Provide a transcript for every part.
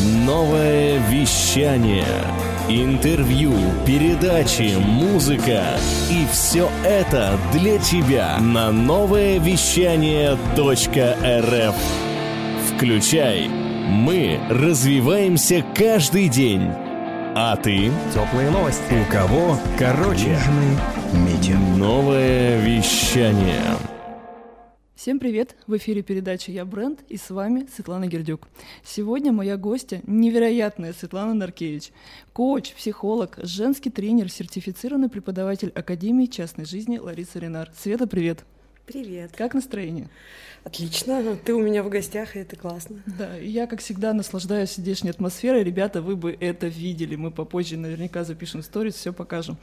Новое вещание. Интервью, передачи, музыка. И все это для тебя на новое вещание .рф. Включай. Мы развиваемся каждый день. А ты? Теплые новости. У кого? Короче. Митинг. Новое вещание. Всем привет! В эфире передача «Я бренд» и с вами Светлана Гердюк. Сегодня моя гостья – невероятная Светлана Наркевич. Коуч, психолог, женский тренер, сертифицированный преподаватель Академии частной жизни Лариса Ренар. Света, привет! Привет. Как настроение? Отлично. Ты у меня в гостях, и это классно. Да, и я, как всегда, наслаждаюсь здешней атмосферой. Ребята, вы бы это видели. Мы попозже наверняка запишем сторис, все покажем.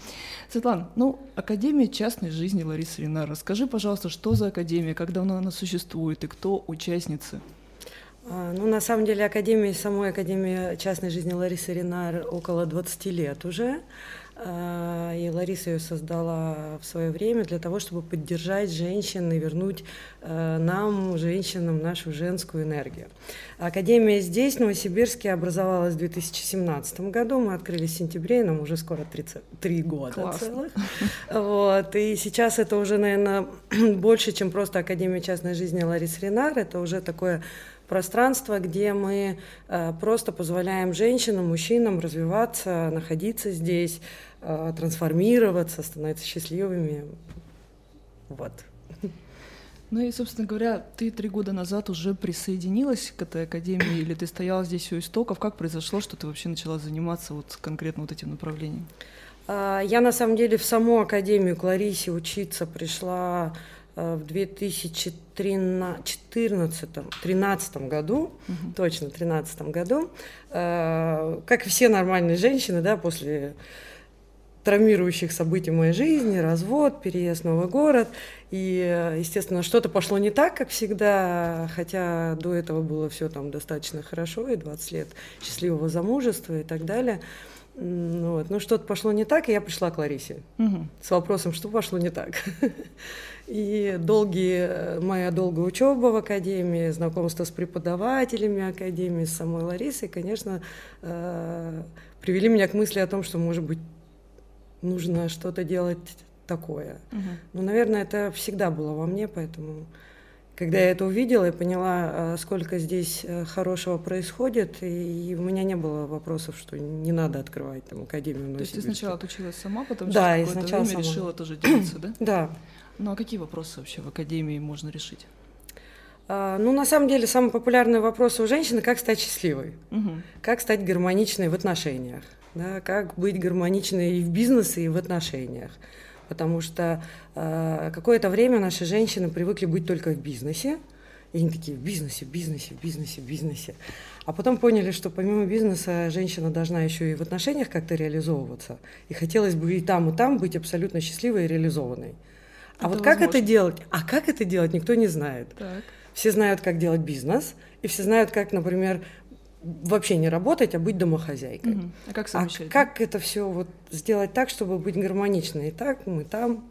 Светлана, ну, Академия частной жизни Ларисы Ренар. Расскажи, пожалуйста, что за Академия, как давно она существует и кто участницы? А, ну, на самом деле, Академии, самой Академии частной жизни Ларисы Ренар около 20 лет уже. А, и Лариса ее создала в свое время для того, чтобы поддержать женщин и вернуть э, нам, женщинам, нашу женскую энергию. Академия здесь, в Новосибирске, образовалась в 2017 году. Мы открылись в сентябре, нам уже скоро 33 года Классно. целых. Вот. И сейчас это уже, наверное, больше, чем просто Академия частной жизни Ларисы Ренар. Это уже такое пространство, где мы э, просто позволяем женщинам, мужчинам развиваться, находиться здесь, э, трансформироваться, становиться счастливыми. Вот. Ну и, собственно говоря, ты три года назад уже присоединилась к этой академии, или ты стояла здесь у истоков? Как произошло, что ты вообще начала заниматься вот конкретно вот этим направлением? А, Я на самом деле в саму академию к Ларисе учиться пришла в 2014-13 году, точно, в 2013 году, Э, как и все нормальные женщины, да, после травмирующих событий в моей жизни, развод, переезд в новый город. И, э, естественно, что-то пошло не так, как всегда, хотя до этого было все там достаточно хорошо, и 20 лет счастливого замужества и так далее. Вот. Но что-то пошло не так, и я пришла к Ларисе Мгм. с вопросом, что пошло не так. И долгие, э, моя долгая учеба в академии, знакомство с преподавателями академии, с самой Ларисой, конечно, э, привели меня к мысли о том, что, может быть, нужно что-то делать такое. Мгм. Ну, наверное, это всегда было во мне, поэтому, когда я это увидела и поняла, э, сколько здесь хорошего происходит, и у меня не было вопросов, что не надо открывать там академию То есть ты сначала отучилась сама, потом Да, через какое-то время сама. решила тоже делиться, да? Да, Ну а какие вопросы вообще в академии можно решить? А, Ну, на самом деле, самый популярный вопрос у женщины – как стать счастливой? Мгм. Как стать гармоничной в отношениях? Да? Как быть гармоничной и в бизнесе, и в отношениях? Потому что э, какое-то время наши женщины привыкли быть только в бизнесе. И они такие в бизнесе, в бизнесе, в бизнесе, в бизнесе. А потом поняли, что помимо бизнеса женщина должна еще и в отношениях как-то реализовываться. И хотелось бы и там, и там быть абсолютно счастливой и реализованной. А Это вот как это делать? А как это делать, никто не знает. Так. Все знают, как делать бизнес, и все знают, как, например, вообще не работать, а быть домохозяйкой. Мгм. А как А совмещать? как это все вот сделать так, чтобы быть гармоничной? И так, мы там,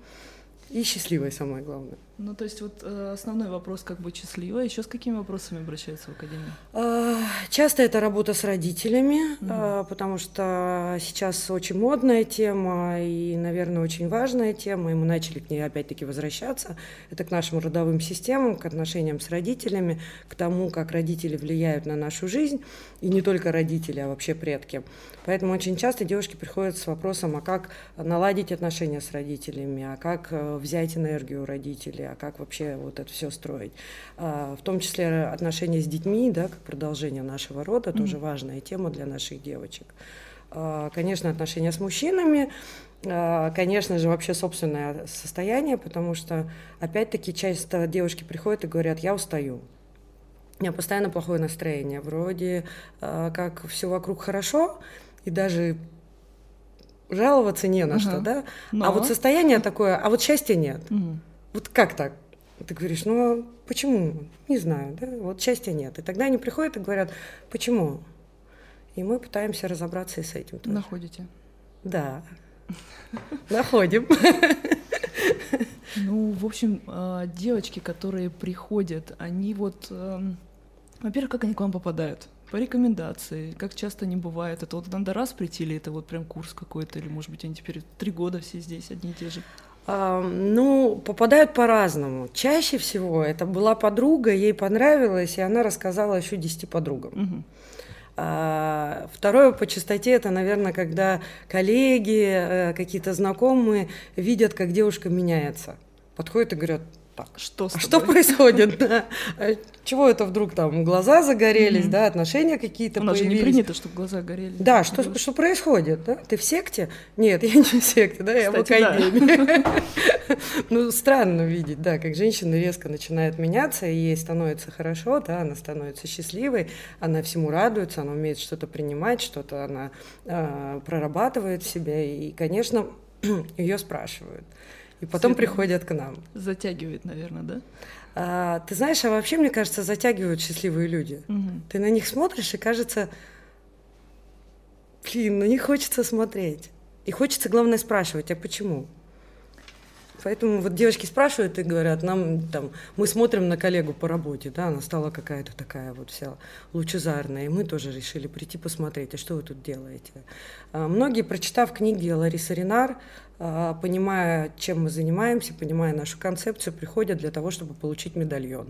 и счастливой, самое главное. Ну, то есть вот э, основной вопрос, как быть счастливой. Еще с какими вопросами обращаются в академию? А, Часто это работа с родителями, а, потому что сейчас очень модная тема и, наверное, очень важная тема, и мы начали к ней опять-таки возвращаться. Это к нашим родовым системам, к отношениям с родителями, к тому, как родители влияют на нашу жизнь, и не только родители, а вообще предки. Поэтому очень часто девушки приходят с вопросом, а как наладить отношения с родителями, а как э, взять энергию у родителей, а как вообще вот это все строить. А, В том числе отношения с детьми, да, как продолжение нашего рода, тоже важная тема для наших девочек. А, Конечно, отношения с мужчинами, а, конечно же, вообще собственное состояние, потому что, опять-таки, часто девушки приходят и говорят, я устаю. У меня постоянно плохое настроение. Вроде как все вокруг хорошо, и даже жаловаться не на Ага. что, да? Но. А вот состояние такое, а вот счастья нет. Мгм. Вот как так? Ты говоришь, ну а почему? Не знаю, да? Вот счастья нет. И тогда они приходят и говорят, почему? И мы пытаемся разобраться и с этим тоже. Находите. Да. Находим. Ну, в общем, э, девочки, которые приходят, они вот, эм, во-первых, как они к вам попадают? по рекомендации, как часто не бывает? Это вот надо раз прийти, или это вот прям курс какой-то, или, может быть, они теперь три года все здесь, одни и те же? Ну, попадают по-разному. Чаще всего это была подруга, ей понравилось, и она рассказала еще десяти подругам. Угу. А, второе по частоте это, наверное, когда коллеги, э, какие-то знакомые видят, как девушка меняется. Подходят и говорят, так, что, а что происходит? Да? А чего это вдруг там глаза загорелись, mm-hmm. да, отношения какие-то У нас появились? же не принято, чтобы глаза горели. Да, что, что происходит? Да? Ты в секте? Нет, я не в секте, да, я Кстати, в академии. Ну, странно видеть, да, как женщина резко начинает меняться, и ей становится хорошо, да, она становится счастливой, она всему радуется, она умеет что-то принимать, что-то она а, прорабатывает в себе, и, конечно, ее спрашивают. И потом Свет приходят к нам. Затягивает, наверное, да? А, ты знаешь, а вообще, мне кажется, затягивают счастливые люди. Угу. Ты на них смотришь, и кажется, блин, на них хочется смотреть. И хочется, главное, спрашивать, а почему? Поэтому вот девочки спрашивают и говорят, нам там, мы смотрим на коллегу по работе, да, она стала какая-то такая вот вся лучезарная, и мы тоже решили прийти посмотреть, а что вы тут делаете. А, многие, прочитав книги Ларисы Ренар, а, понимая, чем мы занимаемся, понимая нашу концепцию, приходят для того, чтобы получить медальон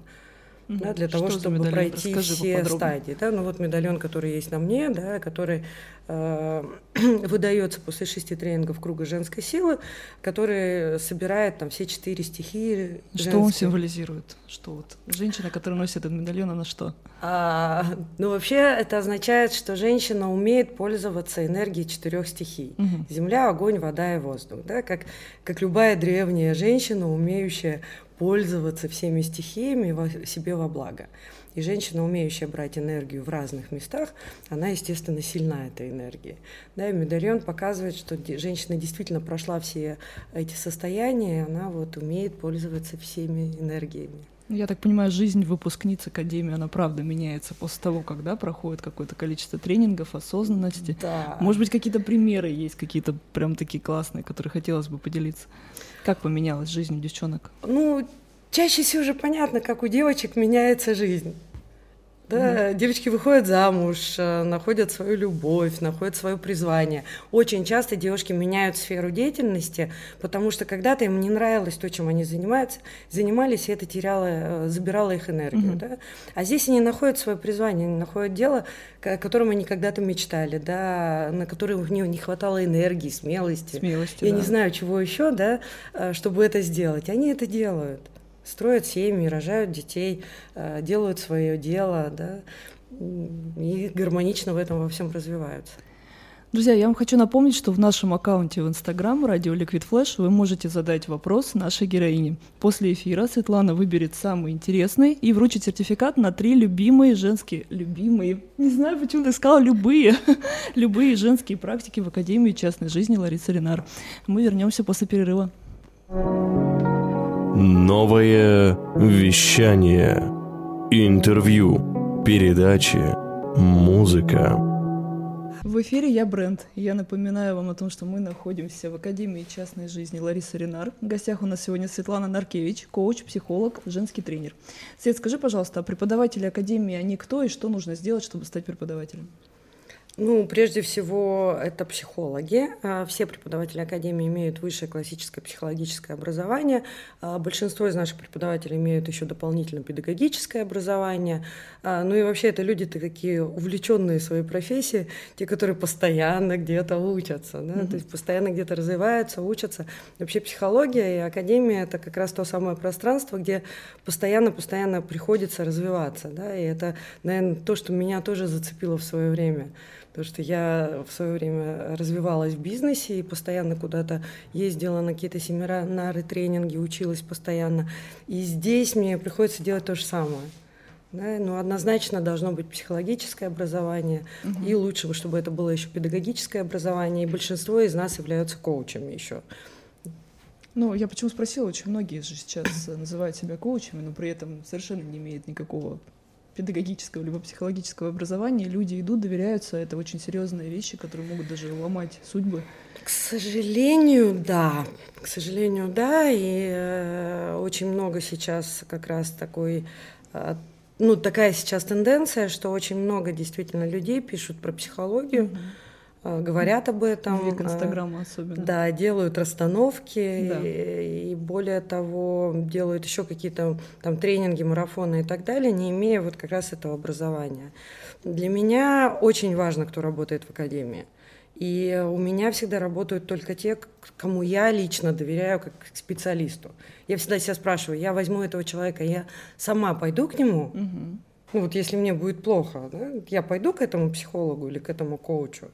да, для того, чтобы пройти Расскажи все стадии. Да? Ну вот медальон, который есть на мне, да, который э, выдается после шести тренингов круга женской силы, который собирает там все четыре стихии. Что женские. он символизирует? Что вот женщина, которая носит этот медальон, она что? А, ну вообще это означает, что женщина умеет пользоваться энергией четырех стихий: угу. земля, огонь, вода и воздух. Да? Как как любая древняя женщина, умеющая пользоваться всеми стихиями во, себе во благо. И женщина, умеющая брать энергию в разных местах, она, естественно, сильна этой энергией. Да, и медальон показывает, что женщина действительно прошла все эти состояния, и она вот умеет пользоваться всеми энергиями. Я так понимаю, жизнь выпускниц Академии, она правда меняется после того, когда проходит какое-то количество тренингов, осознанности. Да. Может быть, какие-то примеры есть, какие-то прям такие классные, которые хотелось бы поделиться. Как поменялась жизнь у девчонок? Ну, чаще всего уже понятно, как у девочек меняется жизнь. Да, mm девочки выходят замуж, э, находят свою любовь, находят свое призвание. Очень часто девушки меняют сферу деятельности, потому что когда-то им не нравилось то, чем они занимаются, занимались, и это теряло, э, забирало их энергию. mm Да? А здесь они находят свое призвание, они находят дело, о котором они когда-то мечтали, да, на которое у них не хватало энергии, смелости. смелости Я да. не знаю, чего еще, да, э, чтобы это сделать. Они это делают строят семьи, рожают детей, э, делают свое дело, да, и гармонично в этом во всем развиваются. Друзья, я вам хочу напомнить, что в нашем аккаунте в Инстаграм «Радио Liquid Flash» вы можете задать вопрос нашей героине. После эфира Светлана выберет самый интересный и вручит сертификат на три любимые женские... Любимые? Не знаю, почему ты сказала «любые». любые женские практики в Академии частной жизни Ларисы Ренар. Мы вернемся после перерыва. Новое вещание. Интервью. Передачи. Музыка. В эфире я Бренд. Я напоминаю вам о том, что мы находимся в Академии частной жизни Ларисы Ренар. В гостях у нас сегодня Светлана Наркевич, коуч, психолог, женский тренер. Свет, скажи, пожалуйста, а преподаватели Академии, они кто и что нужно сделать, чтобы стать преподавателем? Ну, прежде всего, это психологи. А, все преподаватели Академии имеют высшее классическое психологическое образование. А, большинство из наших преподавателей имеют еще дополнительно педагогическое образование. А, ну и вообще это люди -то такие увлеченные своей профессией, те, которые постоянно где-то учатся, да? mm-hmm. то есть постоянно где-то развиваются, учатся. Вообще психология и Академия — это как раз то самое пространство, где постоянно-постоянно приходится развиваться. Да? И это, наверное, то, что меня тоже зацепило в свое время. Потому что я в свое время развивалась в бизнесе и постоянно куда-то ездила на какие-то семинары, тренинги, училась постоянно. И здесь мне приходится делать то же самое. Да, но однозначно должно быть психологическое образование, угу. и лучше бы, чтобы это было еще педагогическое образование, и большинство из нас являются коучами еще. Ну, я почему спросила, очень многие же сейчас называют себя коучами, но при этом совершенно не имеют никакого педагогического либо психологического образования люди идут, доверяются. Это очень серьезные вещи, которые могут даже ломать судьбы. К сожалению, да. К сожалению, да. И э, очень много сейчас как раз такой э, ну, такая сейчас тенденция, что очень много действительно людей пишут про психологию, mm-hmm. Говорят об этом. Век Инстаграма особенно. Да, делают расстановки да. и, и более того делают еще какие-то там тренинги, марафоны и так далее, не имея вот как раз этого образования. Для меня очень важно, кто работает в академии. И у меня всегда работают только те, кому я лично доверяю как специалисту. Я всегда себя спрашиваю, я возьму этого человека, я сама пойду к нему. Угу. Ну вот если мне будет плохо, да, я пойду к этому психологу или к этому коучу.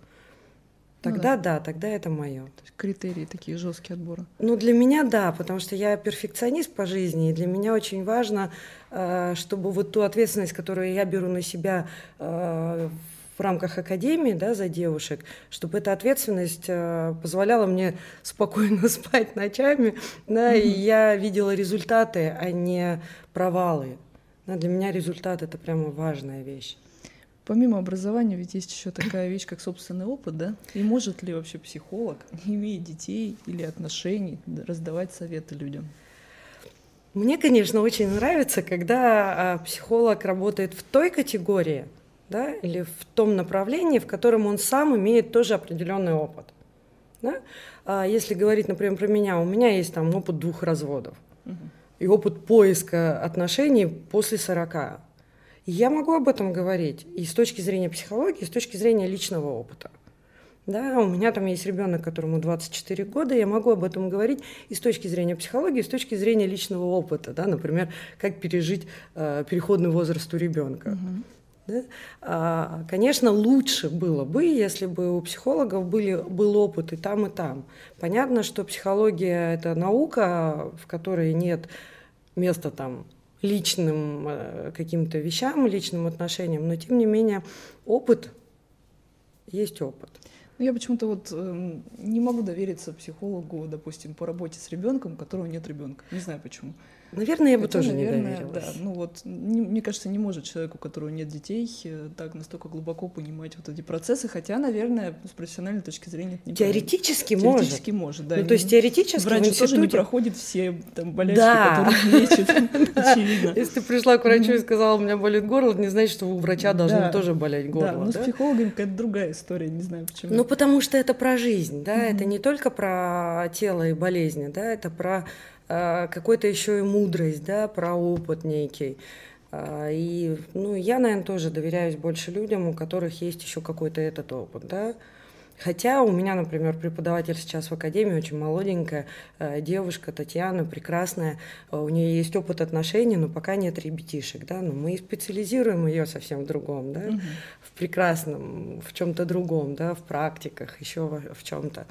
Тогда ну, да. да, тогда это мое. То есть критерии такие жесткие отбора. Ну, для меня да, потому что я перфекционист по жизни, и для меня очень важно, э, чтобы вот ту ответственность, которую я беру на себя э, в рамках академии да, за девушек, чтобы эта ответственность э, позволяла мне спокойно спать ночами, да, и я видела результаты, а не провалы. Да, для меня результат это прямо важная вещь. Помимо образования, ведь есть еще такая вещь, как собственный опыт, да? И может ли вообще психолог, не имея детей или отношений, раздавать советы людям? Мне, конечно, очень нравится, когда а, психолог работает в той категории, да, или в том направлении, в котором он сам имеет тоже определенный опыт. Да? А если говорить, например, про меня, у меня есть там опыт двух разводов угу. и опыт поиска отношений после 40. Я могу об этом говорить и с точки зрения психологии, и с точки зрения личного опыта. Да, у меня там есть ребенок, которому 24 года, я могу об этом говорить и с точки зрения психологии, и с точки зрения личного опыта, да, например, как пережить э, переходный возраст у ребенка. Угу. Да? А, конечно, лучше было бы, если бы у психологов были, был опыт и там, и там. Понятно, что психология – это наука, в которой нет места там личным э, каким-то вещам, личным отношениям, но тем не менее опыт есть опыт. Ну, я почему-то вот э, не могу довериться психологу, допустим, по работе с ребенком, у которого нет ребенка. Не знаю почему. Наверное, я бы тоже наверное, не доверилась. Да, ну вот, не, мне кажется, не может человек, у которого нет детей, э, так настолько глубоко понимать вот эти процессы, хотя, наверное, с профессиональной точки зрения это не Теоретически может. Теоретически может, да. Ну, то есть теоретически Врач институте... тоже не проходит все там болячки, да. которые лечит, очевидно. Если ты пришла к врачу и сказала, у меня болит горло, не значит, что у врача должно тоже болеть горло. Да, но с психологом какая-то другая история, не знаю почему. Ну, потому что это про жизнь, да, это не только про тело и болезни, да, это про какой-то еще и мудрость, да, про опыт некий. А, и, ну, я, наверное, тоже доверяюсь больше людям, у которых есть еще какой-то этот опыт, да. Хотя у меня, например, преподаватель сейчас в академии, очень молоденькая э, девушка, Татьяна, прекрасная, у нее есть опыт отношений, но пока нет ребятишек, да, но мы специализируем ее совсем в другом, да, угу. в прекрасном, в чем-то другом, да, в практиках, еще в, в чем-то.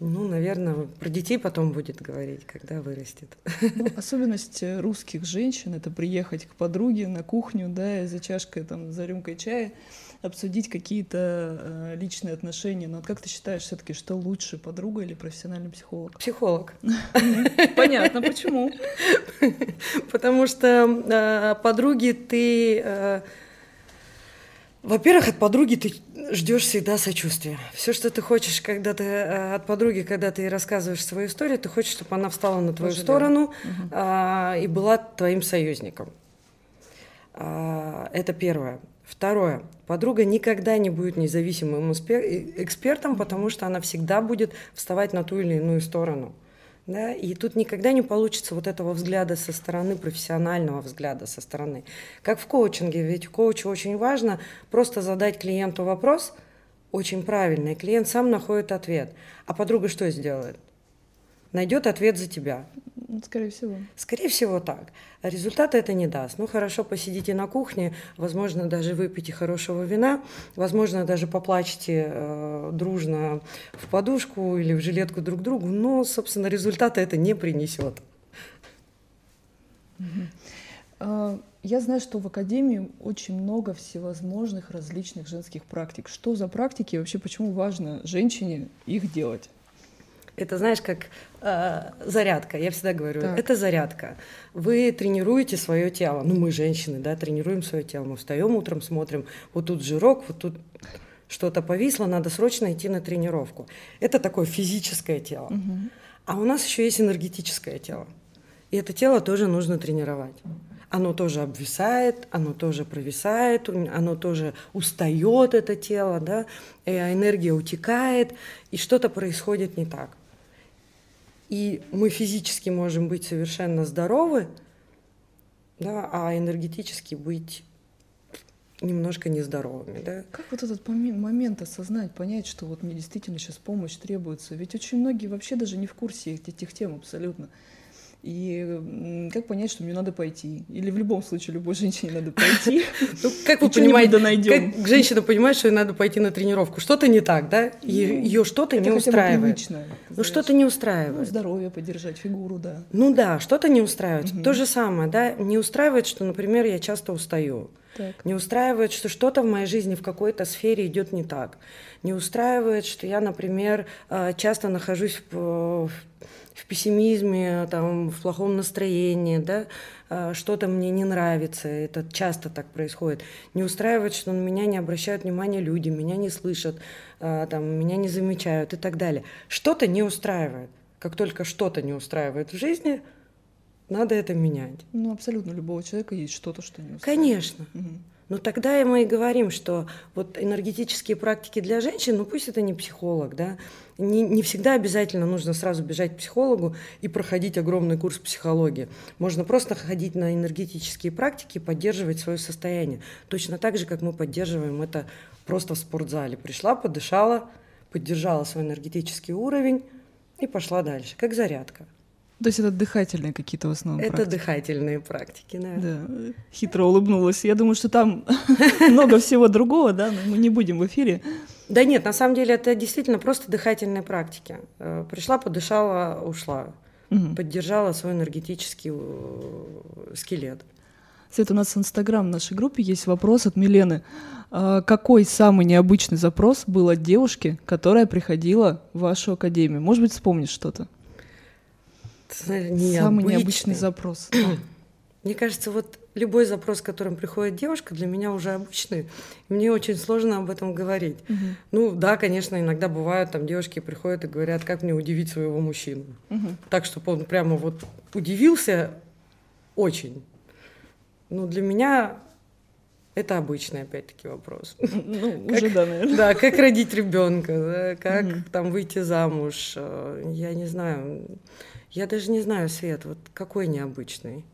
Ну, наверное, про детей потом будет говорить, когда вырастет. Ну, особенность русских женщин – это приехать к подруге на кухню, да, за чашкой, там, за рюмкой чая, обсудить какие-то э, личные отношения. Но вот как ты считаешь все таки что лучше, подруга или профессиональный психолог? Психолог. Понятно, почему? Потому что э, подруги ты э, во-первых, от подруги ты ждешь всегда сочувствия. Все, что ты хочешь, когда ты э, от подруги, когда ты рассказываешь свою историю, ты хочешь, чтобы она встала на твою Пожалела. сторону угу. а, и была твоим союзником. А, это первое. Второе. Подруга никогда не будет независимым экспертом, потому что она всегда будет вставать на ту или иную сторону. Да? И тут никогда не получится вот этого взгляда со стороны, профессионального взгляда со стороны. Как в коучинге, ведь в коуче очень важно просто задать клиенту вопрос, очень правильный, клиент сам находит ответ. А подруга что сделает? Найдет ответ за тебя. Скорее всего. Скорее всего так. Результата это не даст. Ну хорошо, посидите на кухне, возможно, даже выпейте хорошего вина, возможно, даже поплачете э, дружно в подушку или в жилетку друг другу, но, собственно, результата это не принесет. А, я знаю, что в Академии очень много всевозможных различных женских практик. Что за практики и вообще почему важно женщине их делать? Это, знаешь, как э, зарядка. Я всегда говорю, так. это зарядка. Вы тренируете свое тело. Ну, мы женщины, да, тренируем свое тело. Мы встаем утром, смотрим, вот тут жирок, вот тут что-то повисло, надо срочно идти на тренировку. Это такое физическое тело. Угу. А у нас еще есть энергетическое тело. И это тело тоже нужно тренировать. оно тоже обвисает, оно тоже провисает, оно тоже устает, это тело, да, энергия утекает, и что-то происходит не так. И мы физически можем быть совершенно здоровы, да, а энергетически быть немножко нездоровыми, да. Как вот этот момент осознать, понять, что вот мне действительно сейчас помощь требуется? Ведь очень многие вообще даже не в курсе этих тем абсолютно. И как понять, что мне надо пойти? Или в любом случае любой женщине надо пойти? Ну, как вы понимаете, найдем. как женщина понимает, что ей надо пойти на тренировку? Что-то не так, да? Ее ну, что-то не устраивает. Ну, что-то не устраивает. Ну, здоровье поддержать, фигуру, да. Ну да, что-то не устраивает. То же самое, да, не устраивает, что, например, я часто устаю. Так. Не устраивает, что что-то в моей жизни в какой-то сфере идет не так. Не устраивает, что я, например, э, часто нахожусь в, в пессимизме, там, в плохом настроении, да, э, что-то мне не нравится, это часто так происходит. Не устраивает, что на меня не обращают внимания люди, меня не слышат, э, там, меня не замечают и так далее. Что-то не устраивает. Как только что-то не устраивает в жизни – надо это менять. Ну, абсолютно любого человека есть что-то, что не устраивает. Конечно. Угу. Но тогда мы и говорим, что вот энергетические практики для женщин, ну пусть это не психолог, да, не, не всегда обязательно нужно сразу бежать к психологу и проходить огромный курс психологии. Можно просто ходить на энергетические практики и поддерживать свое состояние. Точно так же, как мы поддерживаем это просто в спортзале. Пришла, подышала, поддержала свой энергетический уровень и пошла дальше, как зарядка. То есть это дыхательные какие-то в основном Это практики. дыхательные практики, да. Да, хитро улыбнулась. Я думаю, что там много всего другого, да, но мы не будем в эфире. Да нет, на самом деле это действительно просто дыхательные практики. Э, пришла, подышала, ушла. Поддержала свой энергетический э, скелет. Свет, у нас в Инстаграм в нашей группе есть вопрос от Милены. А какой самый необычный запрос был от девушки, которая приходила в вашу академию? Может быть, вспомнишь что-то? Необычный. Самый необычный запрос. Мне кажется, вот любой запрос, с которым приходит девушка, для меня уже обычный. Мне очень сложно об этом говорить. Угу. Ну да, конечно, иногда бывают там девушки приходят и говорят, как мне удивить своего мужчину. Угу. Так, чтобы он прямо вот удивился очень. Ну для меня это обычный, опять-таки, вопрос. Ну, как, уже да, наверное. Да, как родить ребенка, да, как угу. там выйти замуж. Э, я не знаю. Я даже не знаю, Свет, вот какой необычный.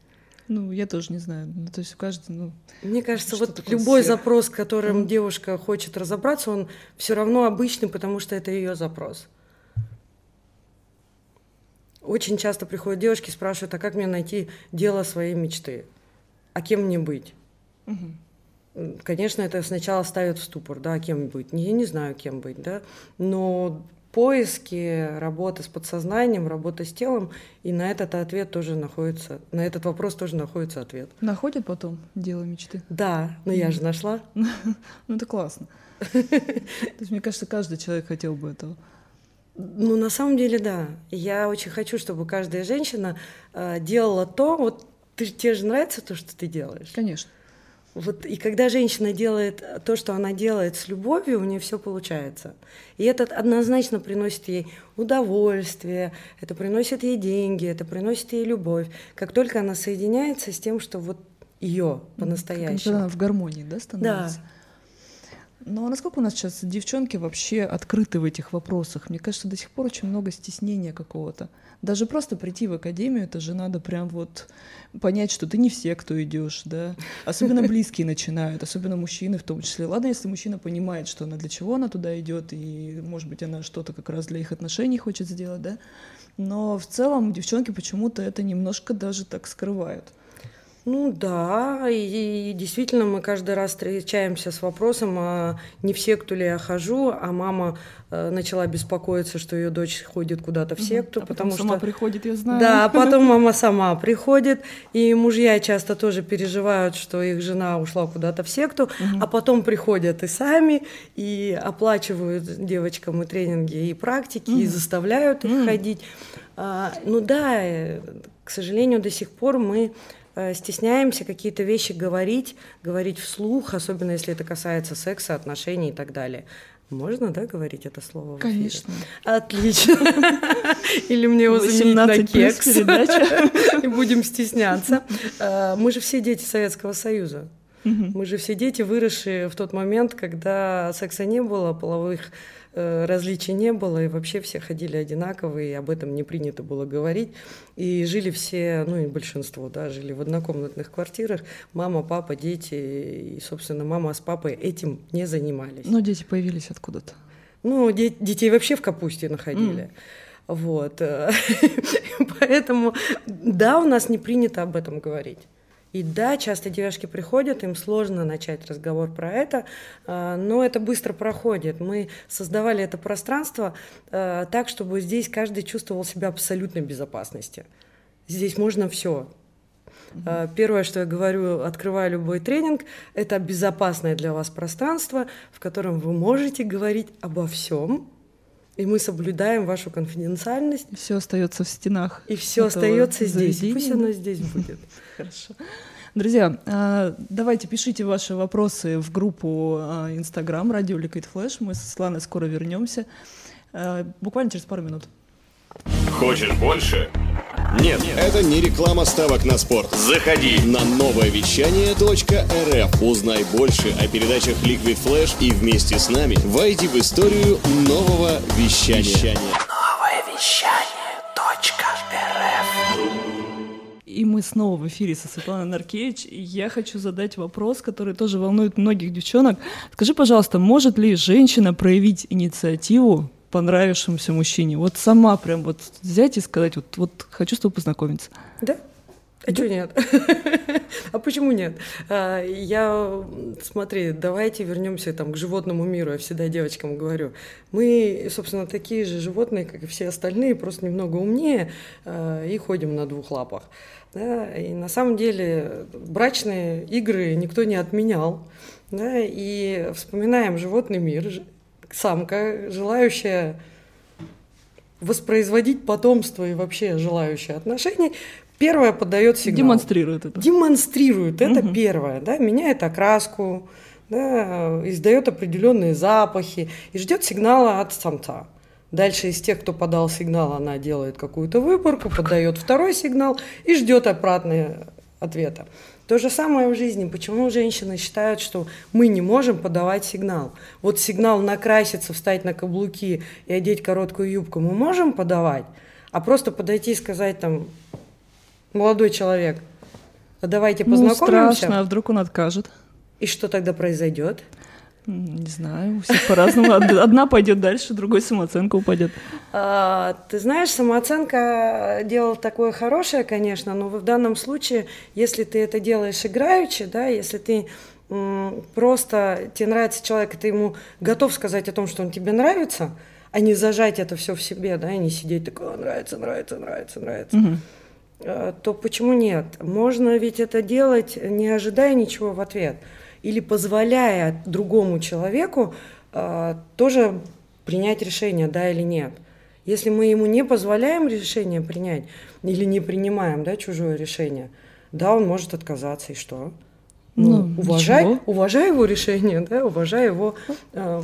Ну, я тоже не знаю. Ну, то есть каждый, ну... Мне кажется, вот любой сверх. запрос, которым mm девушка хочет разобраться, он все равно обычный, потому что это ее запрос. Очень часто приходят девушки и спрашивают, а как мне найти дело своей мечты? А кем мне быть? Угу. Конечно, это сначала ставит в ступор, да, кем быть. Я не знаю, кем быть, да, но поиски, работа с подсознанием, работа с телом, и на этот ответ тоже находится, на этот вопрос тоже находится ответ. Находят потом дело мечты? Да, но я же нашла. Ну это классно. То есть мне кажется, каждый человек хотел бы этого. Ну, на самом деле, да. Я очень хочу, чтобы каждая женщина э, делала то, вот ты, тебе же нравится то, что ты делаешь. Конечно. Вот, и когда женщина делает то, что она делает с любовью, у нее все получается. И это однозначно приносит ей удовольствие, это приносит ей деньги, это приносит ей любовь. Как только она соединяется с тем, что вот ее по-настоящему. Она в гармонии, да, становится? Да. Ну а насколько у нас сейчас девчонки вообще открыты в этих вопросах? Мне кажется, до сих пор очень много стеснения какого-то. Даже просто прийти в академию, это же надо прям вот понять, что ты не все, кто идешь, да. Особенно близкие начинают, особенно мужчины в том числе. Ладно, если мужчина понимает, что она для чего она туда идет, и, может быть, она что-то как раз для их отношений хочет сделать, да. Но в целом девчонки почему-то это немножко даже так скрывают. Ну да, и, и действительно мы каждый раз встречаемся с вопросом, а не в секту ли я хожу, а мама э, начала беспокоиться, что ее дочь ходит куда-то в секту, а потому сама что приходит, я знаю. Да, потом мама сама приходит, и мужья часто тоже переживают, что их жена ушла куда-то в секту, угу. а потом приходят и сами и оплачивают девочкам и тренинги, и практики, угу. и заставляют их угу. ходить. А, ну да, э, к сожалению, до сих пор мы стесняемся какие-то вещи говорить, говорить вслух, особенно если это касается секса, отношений и так далее. Можно, да, говорить это слово? Конечно. Отлично. Или мне его заменить на кекс. И будем стесняться. А, мы же все дети Советского Союза. Мы же все дети, выросшие в тот момент, когда секса не было, половых э, различий не было, и вообще все ходили одинаковые, и об этом не принято было говорить. И жили все, ну и большинство, да, жили в однокомнатных квартирах. Мама, папа, дети, и, собственно, мама с папой этим не занимались. Но дети появились откуда-то. Ну, де- детей вообще в капусте находили. Вот. Поэтому, да, у нас не принято об этом говорить. И да, часто девушки приходят, им сложно начать разговор про это, а, но это быстро проходит. Мы создавали это пространство а, так, чтобы здесь каждый чувствовал себя абсолютной безопасности. Здесь можно все. Первое, что я говорю, открывая любой тренинг, это безопасное для вас пространство, в котором вы можете говорить обо всем, и мы соблюдаем вашу конфиденциальность, Все остается в стенах. и все остается здесь. заведения. Пусть оно здесь будет. Хорошо. Друзья, а, давайте пишите ваши вопросы в группу Инстаграм Радио Liquid Flash. Мы с Светланой скоро вернемся. А, Буквально через пару минут. Хочешь больше? Нет. Это не реклама ставок на спорт. Заходи. На новое вещание .рф узнай больше о передачах Liquid Flash и вместе с нами войди в историю нового вещания. И мы снова в эфире со Светланой Наркевич. И я хочу задать вопрос, который тоже волнует многих девчонок. Скажи, пожалуйста, может ли женщина проявить инициативу понравившемуся мужчине? Вот сама прям вот взять и сказать, вот, вот хочу с тобой познакомиться. Да? А что нет? А почему нет? А, Я, смотри, давайте вернемся там к животному миру. Я всегда девочкам говорю. Мы, собственно, такие же животные, как и все остальные, просто немного умнее а, и ходим на двух лапах. Да? И на самом деле брачные игры никто не отменял. Да? И вспоминаем животный мир. Самка, желающая воспроизводить потомство и вообще желающая отношений, первая подает сигнал. Демонстрирует это. Демонстрирует, это Мгм. первое, да, меняет окраску, да, издает определенные запахи и ждет сигнала от самца. Дальше из тех, кто подал сигнал, она делает какую-то выборку, подает второй сигнал и ждет обратного ответа. То же самое в жизни. Почему женщины считают, что мы не можем подавать сигнал? Вот сигнал накраситься, встать на каблуки и одеть короткую юбку мы можем подавать, а просто подойти и сказать там, молодой человек, а давайте Ну, познакомимся. страшно, а вдруг он откажет? И что тогда произойдет? Не знаю, у всех по-разному. Од- Одна пойдет дальше, другой самооценка упадет. А, ты знаешь, самооценка дело такое хорошее, конечно, но в данном случае, если ты это делаешь играючи, да, если ты просто тебе нравится человек, и ты ему готов сказать о том, что он тебе нравится, а не зажать это все в себе, да, и не сидеть такой, «О, нравится, нравится, нравится, нравится. Э, то почему нет? Можно ведь это делать, не ожидая ничего в ответ, или позволяя другому человеку э, тоже принять решение, да или нет. Если мы ему не позволяем решение принять или не принимаем, да, чужое решение, да, он может отказаться, и что? Ну, Ну, уважай, ничего. уважай его решение, да, уважай его. э,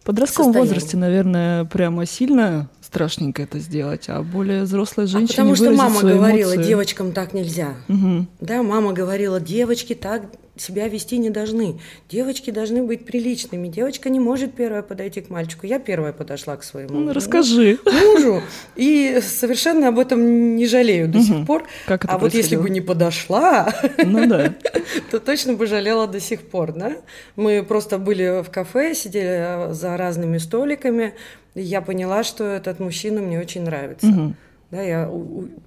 В подростковом состоянии. возрасте, наверное, прямо сильно страшненько это сделать, а более взрослой а женщине потому что мама говорила, эмоции. девочкам так нельзя. Мгм. Да, мама говорила, девочки так себя вести не должны. Девочки должны быть приличными. Девочка не может первая подойти к мальчику. Я первая подошла к своему Ну, расскажи. мужу и совершенно об этом не жалею до сих Мгм. пор. Как это а вот если бы не подошла, Ну да. то точно бы жалела до сих пор, да? Мы просто были в кафе, сидели э, за разными столиками, и я поняла, что этот мужчина мне очень нравится. Мгм. Да, я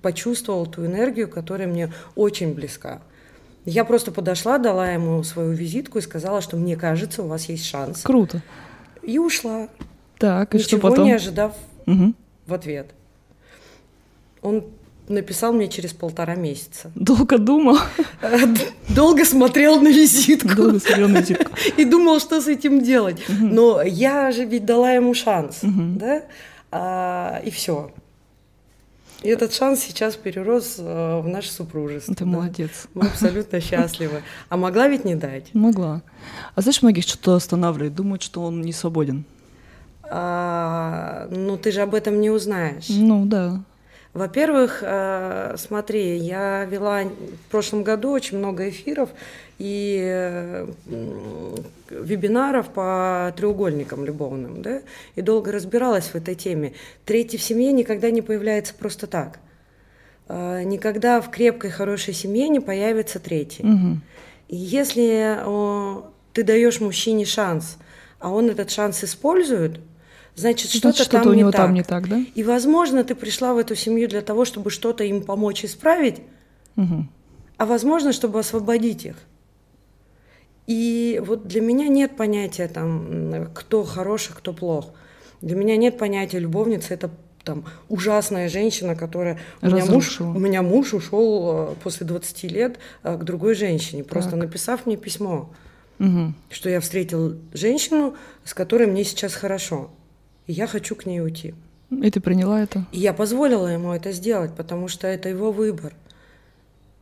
почувствовала ту энергию, которая мне очень близка. Я просто подошла, дала ему свою визитку и сказала, что мне кажется, у вас есть шанс. Круто. И ушла, Так, и что ничего потом? не ожидав Мгм. в ответ. Он написал мне через полтора месяца. Долго думал, Долго смотрел на визитку долго смотрел на визитку. и думал, что с этим делать. Но я же ведь дала ему шанс, Мгм. да? А, и все. И этот шанс сейчас перерос э, в наше супружество. Ты да. молодец. Мы абсолютно счастливы. А могла ведь не дать. Могла. А знаешь, многих что-то останавливает, думают, что он не свободен. а, ну ты же об этом не узнаешь. Ну да. Во-первых, э, смотри, я вела в прошлом году очень много эфиров и э, вебинаров по треугольникам любовным, да, и долго разбиралась в этой теме. Третий в семье никогда не появляется просто так. Э, никогда в крепкой, хорошей семье не появится третий. Угу. И если ты даешь мужчине шанс, а он этот шанс использует, значит, что-то что там, у него не там так. не так, да? И, возможно, ты пришла в эту семью для того, чтобы что-то им помочь исправить, угу. а возможно, чтобы освободить их. И вот для меня нет понятия там, кто хороший, кто плох. Для меня нет понятия любовница это там ужасная женщина, которая у меня муж, у меня муж ушел э, после 20 лет э, к другой женщине, просто так. написав мне письмо, угу. что я встретил женщину, с которой мне сейчас хорошо, и я хочу к ней уйти. И ты приняла это? И я позволила ему это сделать, потому что это его выбор.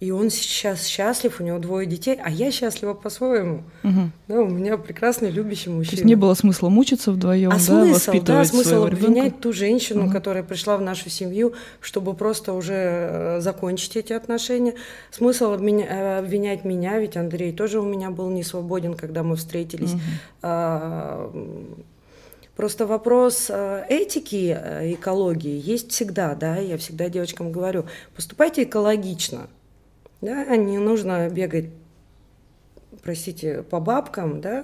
И он сейчас счастлив, у него двое детей, а я счастлива по-своему. Угу. Да, у меня прекрасный любящий мужчина. То есть не было смысла мучиться вдвоем, а да, смысл, воспитывать да, смысл обвинять ребенка? ту женщину, Угу. которая пришла в нашу семью, чтобы просто уже э, закончить эти отношения. Смысл э, обвинять меня, ведь Андрей тоже у меня был не свободен, когда мы встретились. Мгм. А, Просто вопрос э, этики, э, экологии есть всегда, да, я всегда девочкам говорю, поступайте экологично, да, не нужно бегать, простите, по бабкам, да,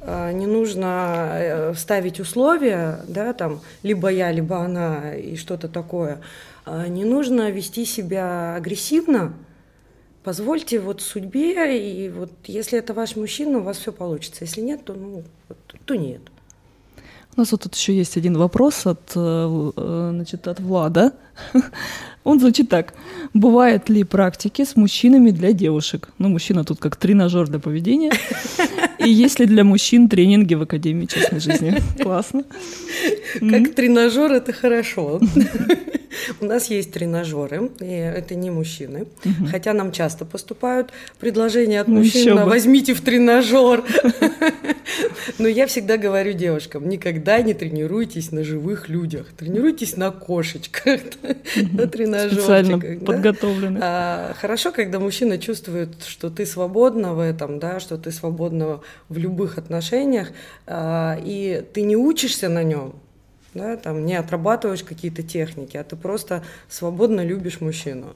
а, не нужно э, ставить условия, да, там, либо я, либо она и что-то такое, А, не нужно вести себя агрессивно, позвольте вот судьбе, и вот если это ваш мужчина, у вас все получится, если нет, то, ну, то нет. У нас вот тут еще есть один вопрос от, э, э, значит, от Влада. Он звучит так. Бывают ли практики с мужчинами для девушек? Ну, мужчина тут как тренажер для поведения. И есть ли для мужчин тренинги в Академии частной жизни? Классно. Как тренажер это хорошо. У нас есть тренажеры, и это не мужчины. Хотя нам часто поступают предложения от Ну, мужчин, «А возьмите в тренажер. Но я всегда говорю девушкам, никогда не тренируйтесь на живых людях, тренируйтесь на кошечках, на Специально тренажерчиках. да. подготовлены. А, Хорошо, когда мужчина чувствует, что ты свободна в этом, да, что ты свободна в любых отношениях, а, и ты не учишься на нем, да, там не отрабатываешь какие-то техники, а ты просто свободно любишь мужчину.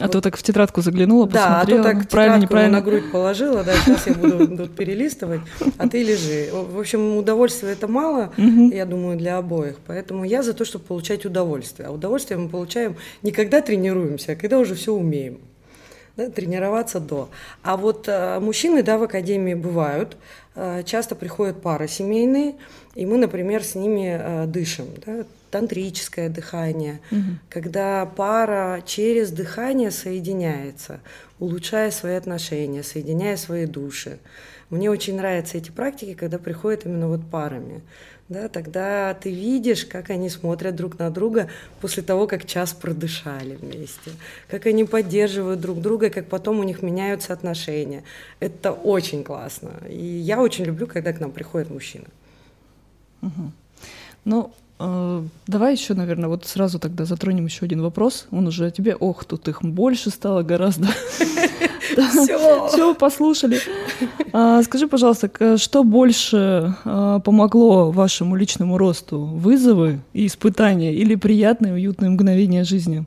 А то так в тетрадку заглянула, Да, а то посмотрела. так правильно, ему на неправильно. грудь положила, да, сейчас я буду тут перелистывать, а ты лежи. В общем, удовольствия это мало, я думаю, для обоих. Поэтому я за то, чтобы получать удовольствие. А удовольствие мы получаем не когда тренируемся, а когда уже все умеем. Да, тренироваться до. А вот э, мужчины, да, в академии бывают. Э, часто приходят пары семейные, и мы, например, с ними э, дышим. Да, тантрическое дыхание, Мгм. когда пара через дыхание соединяется, улучшая свои отношения, соединяя свои души. Мне очень нравятся эти практики, когда приходят именно вот парами. Да, тогда ты видишь, как они смотрят друг на друга после того, как час продышали вместе, как они поддерживают друг друга, как потом у них меняются отношения. Это очень классно. И я очень люблю, когда к нам приходят мужчины. Ну, э, давай еще, наверное, вот сразу тогда затронем еще один вопрос. Он уже о тебе. Ох, тут их больше стало гораздо. Все. Послушали. А, Скажи, пожалуйста, что больше а, помогло вашему личному росту? Вызовы и испытания или приятные, уютные мгновения жизни?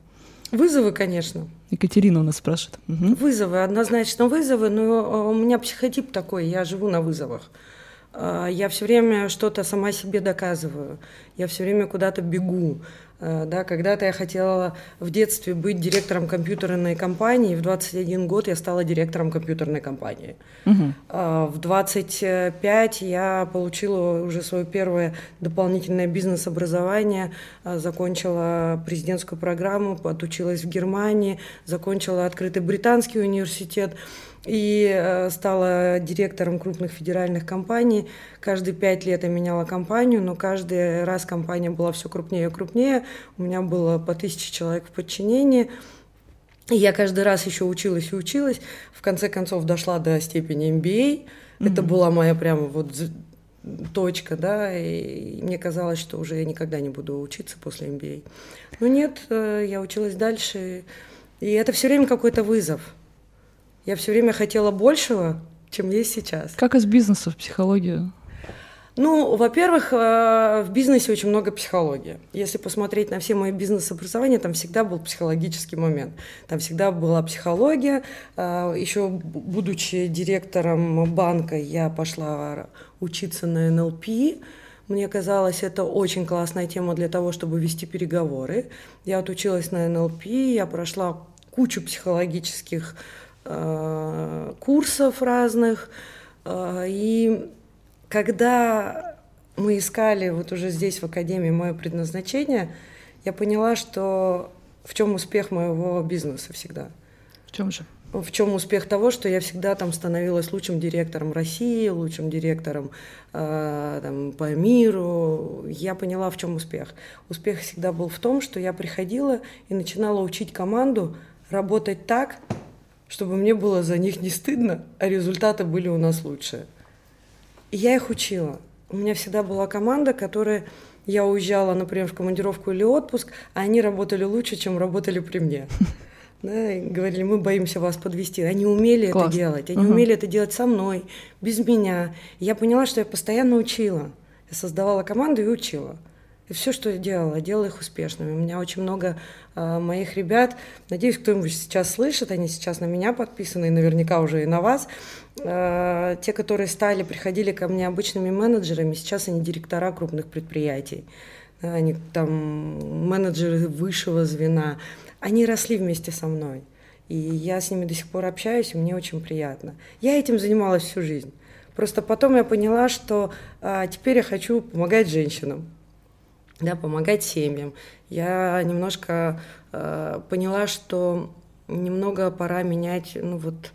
Вызовы, конечно. Екатерина у нас спрашивает. Вызовы, однозначно вызовы, но э, у меня психотип такой, я живу на вызовах. А, Я все время что-то сама себе доказываю, я все время куда-то бегу. Э, Да, когда-то я хотела в детстве быть директором компьютерной компании, в 21 год я стала директором компьютерной компании. А, В 25 я получила уже свое первое дополнительное бизнес-образование, а, закончила президентскую программу, отучилась в Германии, закончила открытый британский университет и э, стала директором крупных федеральных компаний. Каждые пять лет я меняла компанию, но каждый раз компания была все крупнее и крупнее. У меня было по тысяче человек в подчинении. И я каждый раз еще училась и училась. В конце концов дошла до степени MBA. Это была моя прямо вот точка, да, и мне казалось, что уже я никогда не буду учиться после MBA. Но нет, э, я училась дальше, и это все время какой-то вызов. Я все время хотела большего, чем есть сейчас. Как из бизнеса в психологию? Ну, во-первых, э, в бизнесе очень много психологии. Если посмотреть на все мои бизнес-образования, там всегда был психологический момент. Там всегда была психология. Э, Еще будучи директором банка, я пошла учиться на НЛП. Мне казалось, это очень классная тема для того, чтобы вести переговоры. Я отучилась на НЛП, я прошла кучу психологических э, курсов разных. И когда мы искали вот уже здесь в Академии мое предназначение, я поняла, что в чем успех моего бизнеса всегда. В чем же? В чем успех того, что я всегда там становилась лучшим директором России, лучшим директором э, там, по миру. Я поняла, в чем успех. Успех всегда был в том, что я приходила и начинала учить команду работать так, чтобы мне было за них не стыдно, а результаты были у нас лучшие. И я их учила. У меня всегда была команда, которая я уезжала, например, в командировку или отпуск, а они работали лучше, чем работали при мне. Да, говорили, мы боимся вас подвести. Они умели Класс. это делать, они угу. умели это делать со мной, без меня. Я поняла, что я постоянно учила. Я создавала команду и учила. Все, что я делала, делала их успешными. У меня очень много э, моих ребят, надеюсь, кто-нибудь сейчас слышит, они сейчас на меня подписаны, и наверняка уже и на вас. Э, те, которые стали, приходили ко мне обычными менеджерами, сейчас они директора крупных предприятий. Они там менеджеры высшего звена. Они росли вместе со мной. И я с ними до сих пор общаюсь, и мне очень приятно. Я этим занималась всю жизнь. Просто потом я поняла, что а, теперь я хочу помогать женщинам да, помогать семьям. Я немножко э, поняла, что немного пора менять ну, вот,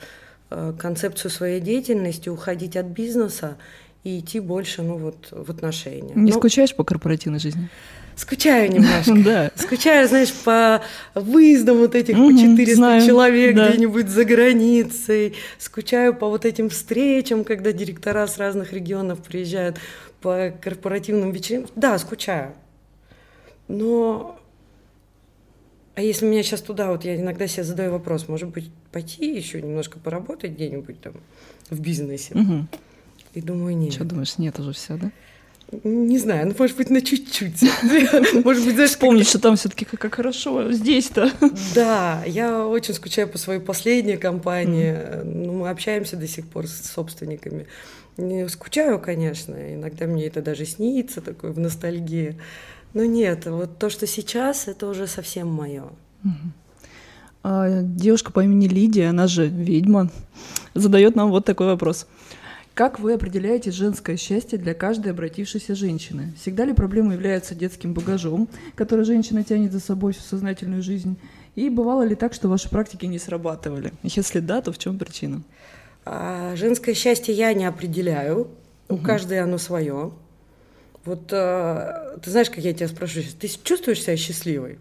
э, концепцию своей деятельности, уходить от бизнеса и идти больше ну, вот, в отношения. Не ну, скучаешь по корпоративной жизни? Скучаю немножко. Да. Скучаю, знаешь, по выездам вот этих по 400 человек где-нибудь за границей. Скучаю по вот этим встречам, когда директора с разных регионов приезжают по корпоративным вечеринкам. Да, скучаю. Но а если меня сейчас туда, вот я иногда себе задаю вопрос, может быть, пойти еще немножко поработать где-нибудь там в бизнесе? Угу. И думаю, нет. Что думаешь, нет уже все, да? Не знаю, ну, может быть, на чуть-чуть. Может быть, знаешь... Вспомнить, что там все таки как хорошо здесь-то. Да, я очень скучаю по своей последней компании. Ну, мы общаемся до сих пор с собственниками. Не скучаю, конечно, иногда мне это даже снится, такое в ностальгии. Ну нет, вот то, что сейчас, это уже совсем мое. А, девушка по имени Лидия, она же ведьма, задает нам вот такой вопрос. Как вы определяете женское счастье для каждой обратившейся женщины? Всегда ли проблема является детским багажом, который женщина тянет за собой всю сознательную жизнь? И бывало ли так, что ваши практики не срабатывали? Если да, то в чем причина? А, женское счастье я не определяю. У угу. каждой оно свое. Вот э, ты знаешь, как я тебя спрашиваю, ты чувствуешь себя счастливой?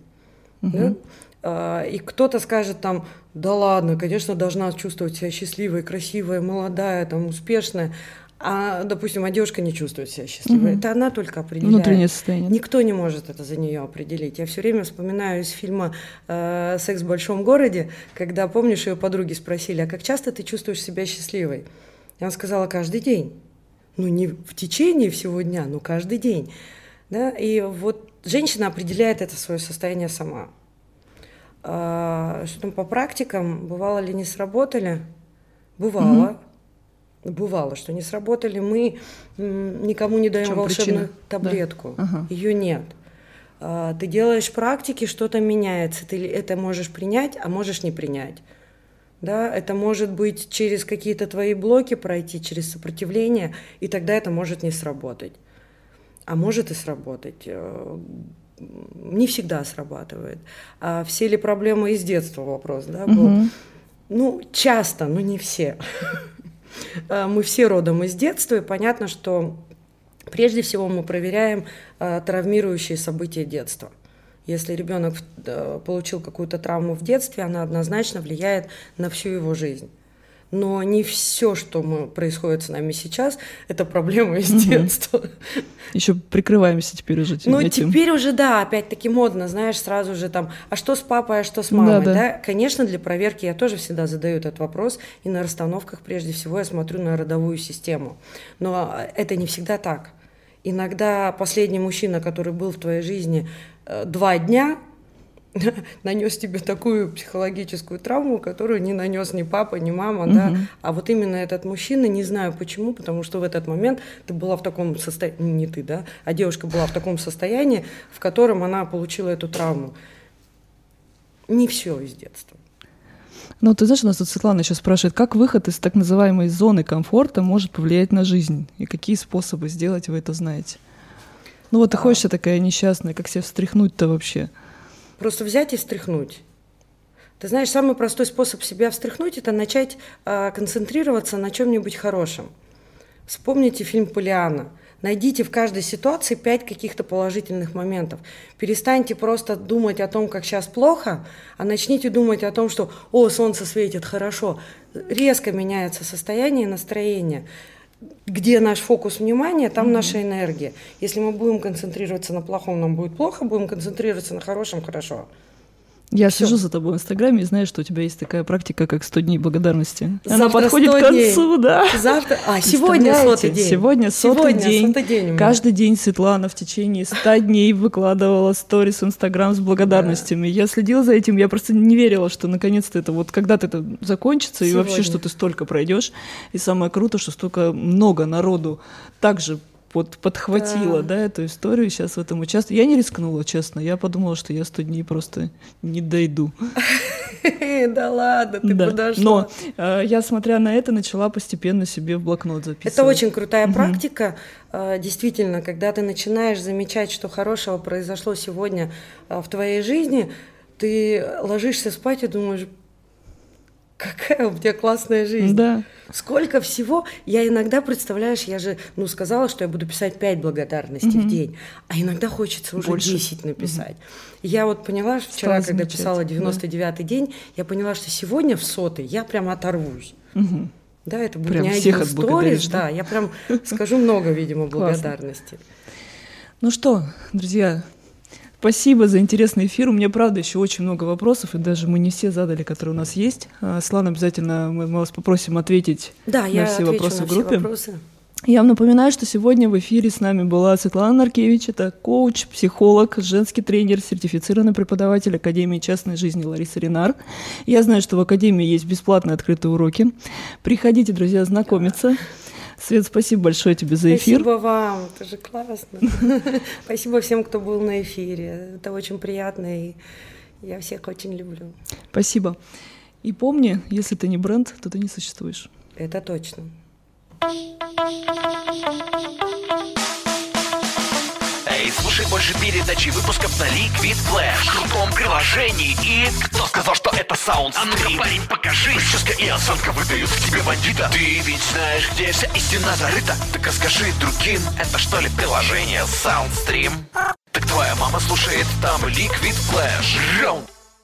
Угу. Да? А, и кто-то скажет там, да ладно, конечно, должна чувствовать себя счастливой, красивой, молодая, там, успешная. А, допустим, а девушка не чувствует себя счастливой. Угу. Это она только определяет. Внутреннее состояние. Никто не может это за нее определить. Я все время вспоминаю из фильма э, «Секс в большом городе», когда, помнишь, ее подруги спросили, а как часто ты чувствуешь себя счастливой? И она сказала, каждый день ну не в течение всего дня, но каждый день. Да? И вот женщина определяет это свое состояние сама. А, что там по практикам, бывало ли не сработали? Бывало. Угу. Бывало, что не сработали. Мы никому не даем волшебную причина? таблетку. Да. Ага. Ее нет. А, ты делаешь практики, что-то меняется. Ты это можешь принять, а можешь не принять. Да, это может быть через какие-то твои блоки пройти, через сопротивление, и тогда это может не сработать. А может и сработать. Э, не всегда срабатывает. А все ли проблемы из детства вопрос, да, был? Угу. Ну, часто, но не все. Э, мы все родом из детства, и понятно, что прежде всего мы проверяем э, травмирующие события детства – если ребенок получил какую-то травму в детстве, она однозначно влияет на всю его жизнь. Но не все, что мы, происходит с нами сейчас, это проблема из детства. Еще прикрываемся теперь уже Ну, теперь уже, да, опять-таки модно, знаешь, сразу же там, а что с папой, а что с мамой, да, да. да? Конечно, для проверки я тоже всегда задаю этот вопрос, и на расстановках прежде всего я смотрю на родовую систему. Но это не всегда так. Иногда последний мужчина, который был в твоей жизни э, два дня, нанес тебе такую психологическую травму, которую не нанес ни папа, ни мама, угу. да, а вот именно этот мужчина, не знаю почему, потому что в этот момент ты была в таком состоянии, не ты, да, а девушка была в таком состоянии, в котором она получила эту травму. Не все из детства. Ну, ты знаешь, у нас тут Светлана еще спрашивает, как выход из так называемой зоны комфорта может повлиять на жизнь? И какие способы сделать вы это знаете? Ну вот ты ходишь такая несчастная, как себя встряхнуть-то вообще? Просто взять и встряхнуть. Ты знаешь, самый простой способ себя встряхнуть – это начать э, концентрироваться на чем-нибудь хорошем. Вспомните фильм «Полиана». Найдите в каждой ситуации пять каких-то положительных моментов. Перестаньте просто думать о том, как сейчас плохо, а начните думать о том, что «О, солнце светит, хорошо». Резко меняется состояние и настроение где наш фокус внимания, там mm-hmm. наша энергия. Если мы будем концентрироваться на плохом, нам будет плохо, будем концентрироваться на хорошем, хорошо. Я Всё. сижу за тобой в Инстаграме и знаю, что у тебя есть такая практика, как 100 дней благодарности. Завтра Она подходит к концу, дней. да. Завтра, а сегодня сотый день. Сегодня сотый сегодня день. Сотый день Каждый день Светлана в течение 100 дней выкладывала сторис в Инстаграм с благодарностями. Да. Я следила за этим, я просто не верила, что наконец-то это вот когда-то это закончится сегодня. и вообще, что ты столько пройдешь. И самое круто, что столько много народу также под, подхватила, да. да, эту историю, сейчас в этом участвую. Я не рискнула, честно. Я подумала, что я 100 дней просто не дойду. Да ладно, ты подошла. Но э, я, смотря на это, начала постепенно себе в блокнот записывать. Это очень крутая практика. Э, действительно, когда ты начинаешь замечать, что хорошего произошло сегодня э, в твоей жизни, ты ложишься спать и думаешь, какая у меня классная жизнь. Да. Сколько всего. Я иногда, представляешь, я же, ну, сказала, что я буду писать 5 благодарностей угу. в день, а иногда хочется уже Больше. 10 написать. Угу. Я вот поняла, что вчера, когда писала 99-й да. день, я поняла, что сегодня в сотый я прям оторвусь. Угу. Да, это будет прям не один сторис, да? да, я прям скажу много, видимо, благодарности. Ну что, друзья, Спасибо за интересный эфир. У меня, правда, еще очень много вопросов, и даже мы не все задали, которые у нас есть. А, Слана, обязательно мы, вас попросим ответить да, на я все вопросы на в группе. Все вопросы. Я вам напоминаю, что сегодня в эфире с нами была Светлана Наркевич, это коуч, психолог, женский тренер, сертифицированный преподаватель Академии частной жизни Лариса Ренар. Я знаю, что в Академии есть бесплатные открытые уроки. Приходите, друзья, знакомиться. Свет, спасибо большое тебе за эфир. Спасибо вам, это же классно. Спасибо всем, кто был на эфире. Это очень приятно, и я всех очень люблю. Спасибо. И помни, если ты не бренд, то ты не существуешь. Это точно. Эй, слушай больше передачи выпусков на Liquid Flash. В крутом приложении и... Кто сказал, что это саунд? А ну-ка, парень, покажи. Прическа и осанка выдают тебе бандита. Ты ведь знаешь, где вся истина зарыта? Так расскажи другим, это что ли приложение Soundstream? Так твоя мама слушает там Liquid Flash. Раунд